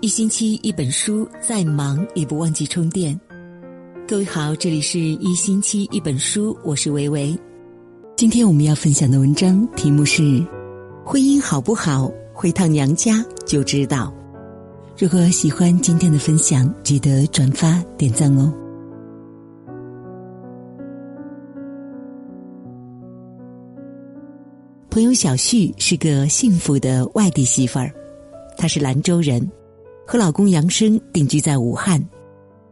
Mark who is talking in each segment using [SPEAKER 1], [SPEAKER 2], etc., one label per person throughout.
[SPEAKER 1] 一星期一本书，再忙也不忘记充电。各位好，这里是一星期一本书，我是维维。今天我们要分享的文章题目是《婚姻好不好，回趟娘家就知道》。如果喜欢今天的分享，记得转发点赞哦。朋友小旭是个幸福的外地媳妇儿，她是兰州人。和老公杨生定居在武汉，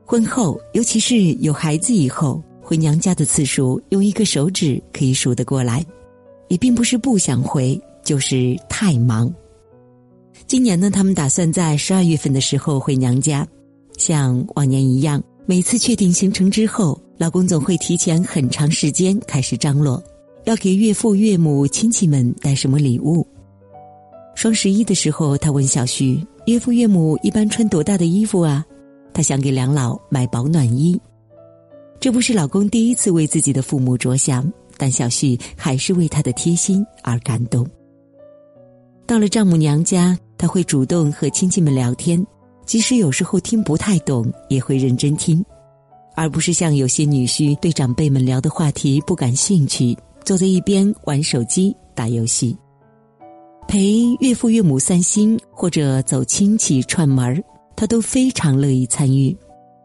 [SPEAKER 1] 婚后尤其是有孩子以后，回娘家的次数用一个手指可以数得过来，也并不是不想回，就是太忙。今年呢，他们打算在十二月份的时候回娘家，像往年一样，每次确定行程之后，老公总会提前很长时间开始张罗，要给岳父岳母亲戚们带什么礼物。双十一的时候，他问小徐。岳父岳母一般穿多大的衣服啊？他想给两老买保暖衣。这不是老公第一次为自己的父母着想，但小旭还是为他的贴心而感动。到了丈母娘家，他会主动和亲戚们聊天，即使有时候听不太懂，也会认真听，而不是像有些女婿对长辈们聊的话题不感兴趣，坐在一边玩手机、打游戏。陪岳父岳母散心或者走亲戚串门儿，他都非常乐意参与，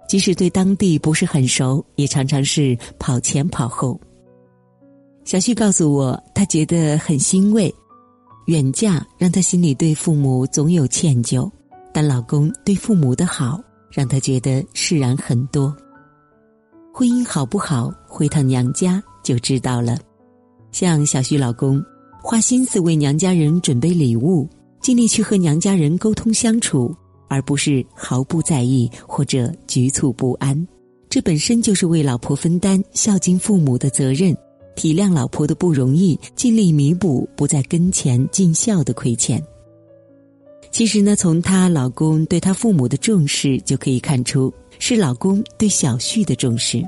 [SPEAKER 1] 即使对当地不是很熟，也常常是跑前跑后。小旭告诉我，他觉得很欣慰，远嫁让他心里对父母总有歉疚，但老公对父母的好让他觉得释然很多。婚姻好不好，回趟娘家就知道了。像小旭老公。花心思为娘家人准备礼物，尽力去和娘家人沟通相处，而不是毫不在意或者局促不安。这本身就是为老婆分担孝敬父母的责任，体谅老婆的不容易，尽力弥补不在跟前尽孝的亏欠。其实呢，从她老公对她父母的重视就可以看出，是老公对小旭的重视，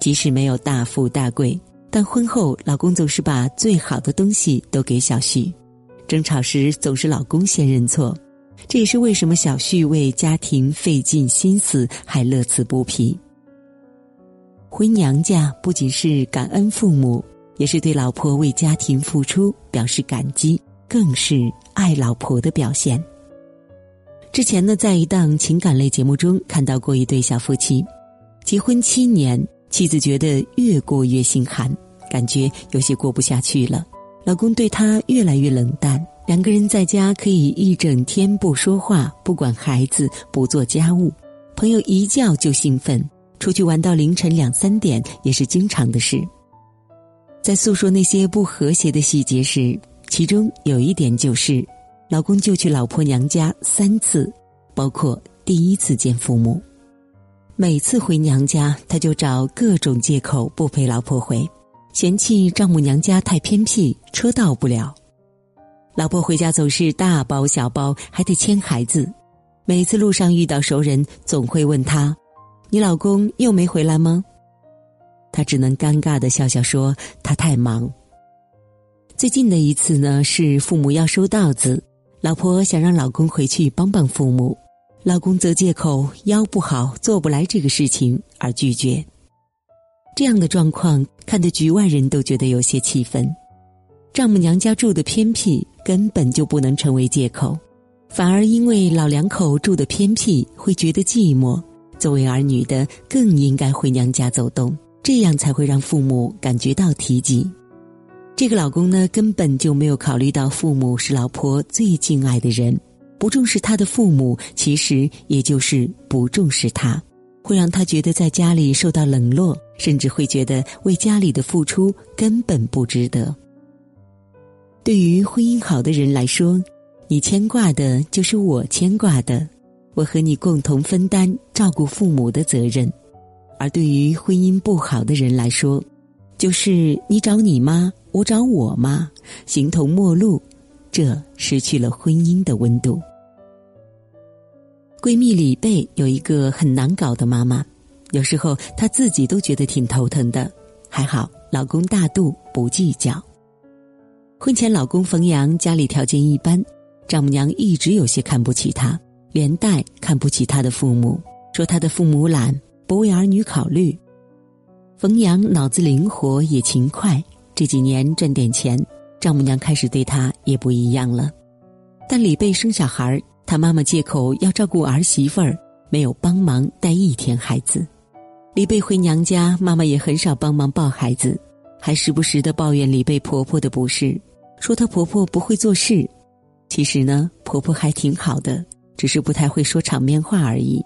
[SPEAKER 1] 即使没有大富大贵。但婚后，老公总是把最好的东西都给小旭，争吵时总是老公先认错，这也是为什么小旭为家庭费尽心思还乐此不疲。回娘家不仅是感恩父母，也是对老婆为家庭付出表示感激，更是爱老婆的表现。之前呢，在一档情感类节目中看到过一对小夫妻，结婚七年。妻子觉得越过越心寒，感觉有些过不下去了。老公对她越来越冷淡，两个人在家可以一整天不说话，不管孩子，不做家务。朋友一叫就兴奋，出去玩到凌晨两三点也是经常的事。在诉说那些不和谐的细节时，其中有一点就是，老公就去老婆娘家三次，包括第一次见父母。每次回娘家，他就找各种借口不陪老婆回，嫌弃丈母娘家太偏僻，车到不了。老婆回家总是大包小包，还得牵孩子。每次路上遇到熟人，总会问他：“你老公又没回来吗？”他只能尴尬的笑笑说：“他太忙。”最近的一次呢，是父母要收稻子，老婆想让老公回去帮帮父母。老公则借口腰不好做不来这个事情而拒绝，这样的状况看得局外人都觉得有些气愤。丈母娘家住的偏僻根本就不能成为借口，反而因为老两口住的偏僻会觉得寂寞。作为儿女的更应该回娘家走动，这样才会让父母感觉到提及。这个老公呢，根本就没有考虑到父母是老婆最敬爱的人。不重视他的父母，其实也就是不重视他，会让他觉得在家里受到冷落，甚至会觉得为家里的付出根本不值得。对于婚姻好的人来说，你牵挂的就是我牵挂的，我和你共同分担照顾父母的责任；而对于婚姻不好的人来说，就是你找你妈，我找我妈，形同陌路，这失去了婚姻的温度。闺蜜李贝有一个很难搞的妈妈，有时候她自己都觉得挺头疼的。还好老公大度不计较。婚前老公冯阳家里条件一般，丈母娘一直有些看不起他，连带看不起他的父母，说他的父母懒，不为儿女考虑。冯阳脑子灵活也勤快，这几年赚点钱，丈母娘开始对他也不一样了。但李贝生小孩，他妈妈借口要照顾儿媳妇儿，没有帮忙带一天孩子。李贝回娘家，妈妈也很少帮忙抱孩子，还时不时的抱怨李贝婆婆的不是，说她婆婆不会做事。其实呢，婆婆还挺好的，只是不太会说场面话而已。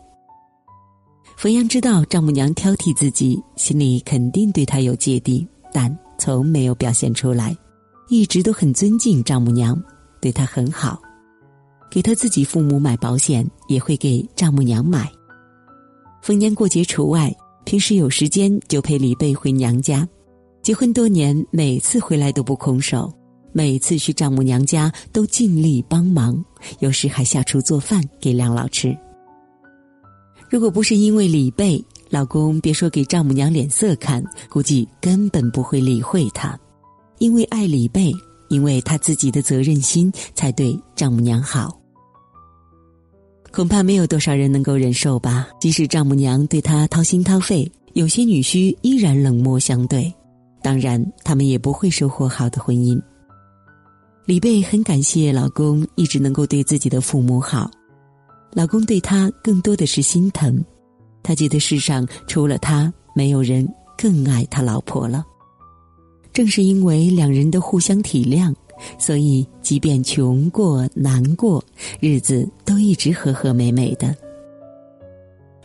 [SPEAKER 1] 冯阳知道丈母娘挑剔自己，心里肯定对她有芥蒂，但从没有表现出来，一直都很尊敬丈母娘，对她很好。给他自己父母买保险，也会给丈母娘买。逢年过节除外，平时有时间就陪李贝回娘家。结婚多年，每次回来都不空手，每次去丈母娘家都尽力帮忙，有时还下厨做饭给两老吃。如果不是因为李贝，老公别说给丈母娘脸色看，估计根本不会理会他，因为爱李贝。因为他自己的责任心，才对丈母娘好。恐怕没有多少人能够忍受吧。即使丈母娘对他掏心掏肺，有些女婿依然冷漠相对。当然，他们也不会收获好的婚姻。李贝很感谢老公一直能够对自己的父母好，老公对她更多的是心疼。他觉得世上除了他，没有人更爱他老婆了。正是因为两人的互相体谅，所以即便穷过、难过，日子都一直和和美美的。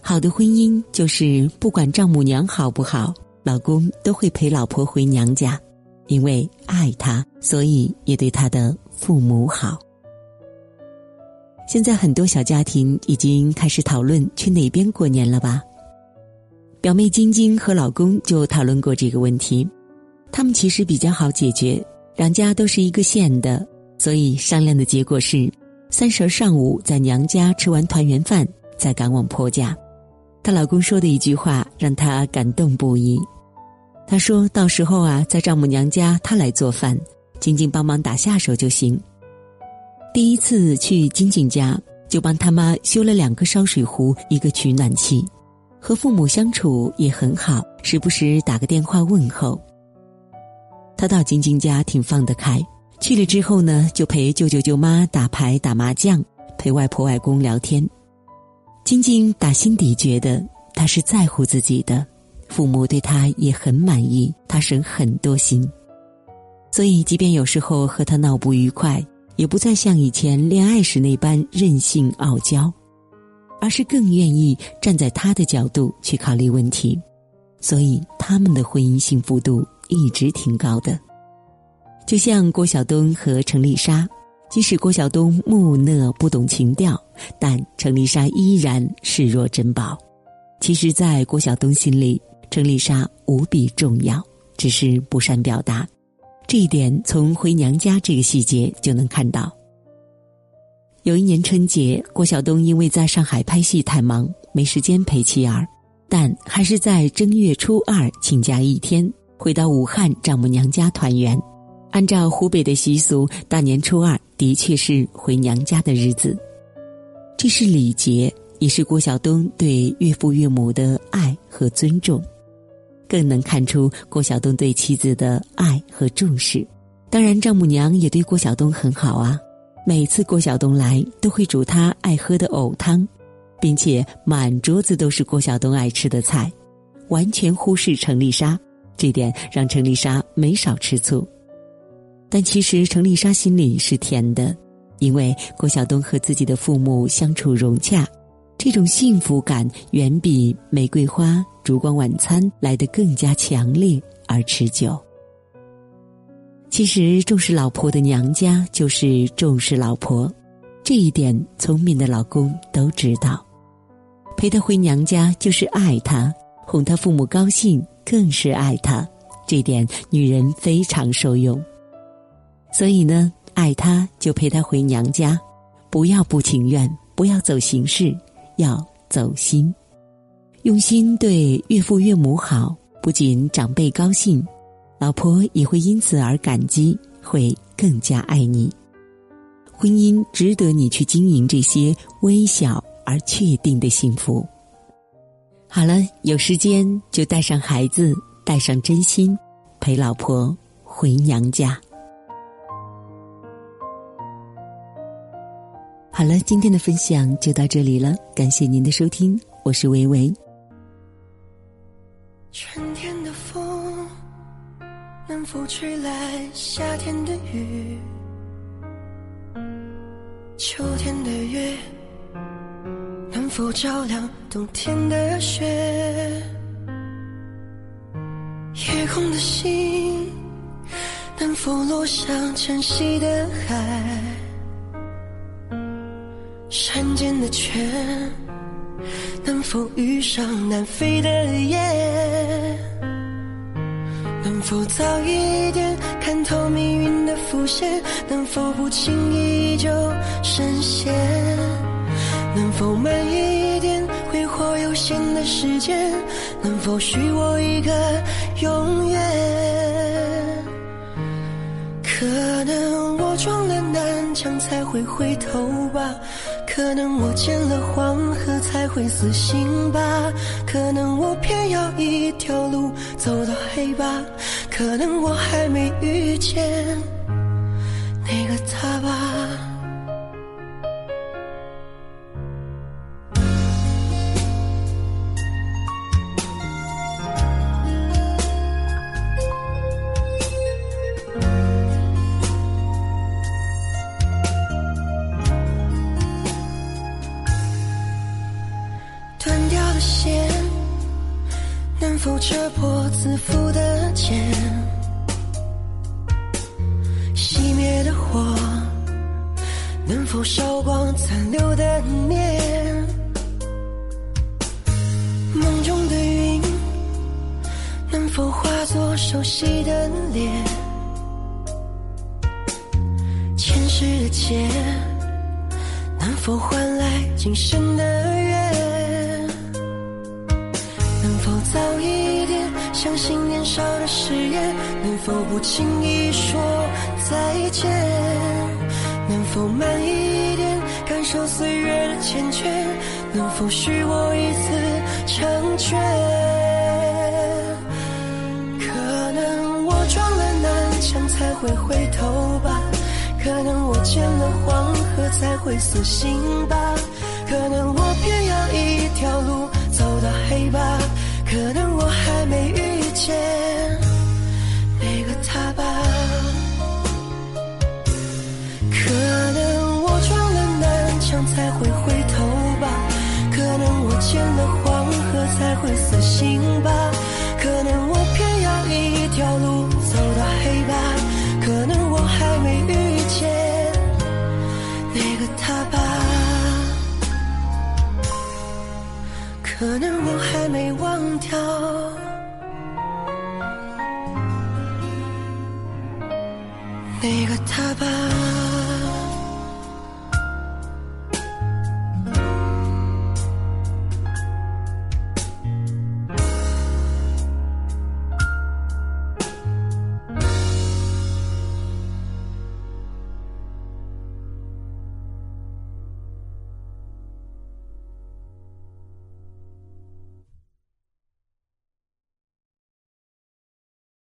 [SPEAKER 1] 好的婚姻就是不管丈母娘好不好，老公都会陪老婆回娘家，因为爱她，所以也对她的父母好。现在很多小家庭已经开始讨论去哪边过年了吧？表妹晶晶和老公就讨论过这个问题。他们其实比较好解决，两家都是一个县的，所以商量的结果是，三十上午在娘家吃完团圆饭，再赶往婆家。她老公说的一句话让她感动不已，他说到时候啊，在丈母娘家他来做饭，晶晶帮忙打下手就行。第一次去晶晶家，就帮他妈修了两个烧水壶，一个取暖器，和父母相处也很好，时不时打个电话问候。他到晶晶家挺放得开，去了之后呢，就陪舅舅舅妈打牌打麻将，陪外婆外公聊天。晶晶打心底觉得他是在乎自己的，父母对他也很满意，他省很多心。所以，即便有时候和他闹不愉快，也不再像以前恋爱时那般任性傲娇，而是更愿意站在他的角度去考虑问题。所以，他们的婚姻幸福度。一直挺高的，就像郭晓东和程丽莎，即使郭晓东木讷不懂情调，但程丽莎依然视若珍宝。其实，在郭晓东心里，程丽莎无比重要，只是不善表达。这一点从回娘家这个细节就能看到。有一年春节，郭晓东因为在上海拍戏太忙，没时间陪妻儿，但还是在正月初二请假一天。回到武汉丈母娘家团圆，按照湖北的习俗，大年初二的确是回娘家的日子。这是礼节，也是郭晓东对岳父岳母的爱和尊重，更能看出郭晓东对妻子的爱和重视。当然，丈母娘也对郭晓东很好啊，每次郭晓东来都会煮他爱喝的藕汤，并且满桌子都是郭晓东爱吃的菜，完全忽视程丽莎。这点让程丽莎没少吃醋，但其实程丽莎心里是甜的，因为郭晓东和自己的父母相处融洽，这种幸福感远比玫瑰花、烛光晚餐来得更加强烈而持久。其实重视老婆的娘家就是重视老婆，这一点聪明的老公都知道，陪她回娘家就是爱她，哄她父母高兴。更是爱他，这点女人非常受用。所以呢，爱他就陪他回娘家，不要不情愿，不要走形式，要走心，用心对岳父岳母好，不仅长辈高兴，老婆也会因此而感激，会更加爱你。婚姻值得你去经营这些微小而确定的幸福。好了，有时间就带上孩子，带上真心，陪老婆回娘家。好了，今天的分享就到这里了，感谢您的收听，我是维维。
[SPEAKER 2] 春天的风能否吹来夏天的雨？秋天的月否照亮冬天的雪？夜空的星能否落向晨曦的海？山间的泉能否遇上南飞的雁？能否早一点看透命运的伏线？能否不轻易就深陷？能否慢一点挥霍有限的时间？能否许我一个永远？可能我撞了南墙才会回头吧。可能我见了黄河才会死心吧，可能我偏要一条路走到黑吧，可能我还没遇见那个他否扯破自负的茧，熄灭的火能否烧光残留的念？梦中的云能否化作熟悉的脸？前世的劫能否换来今生的缘？相信年少的誓言，能否不轻易说再见？能否慢一点感受岁月的缱绻？能否许我一次成全？可能我撞了南墙才会回头吧，可能我见了黄河才会死心吧，可能我偏要一条路走到黑吧。可能我还没遇见。忘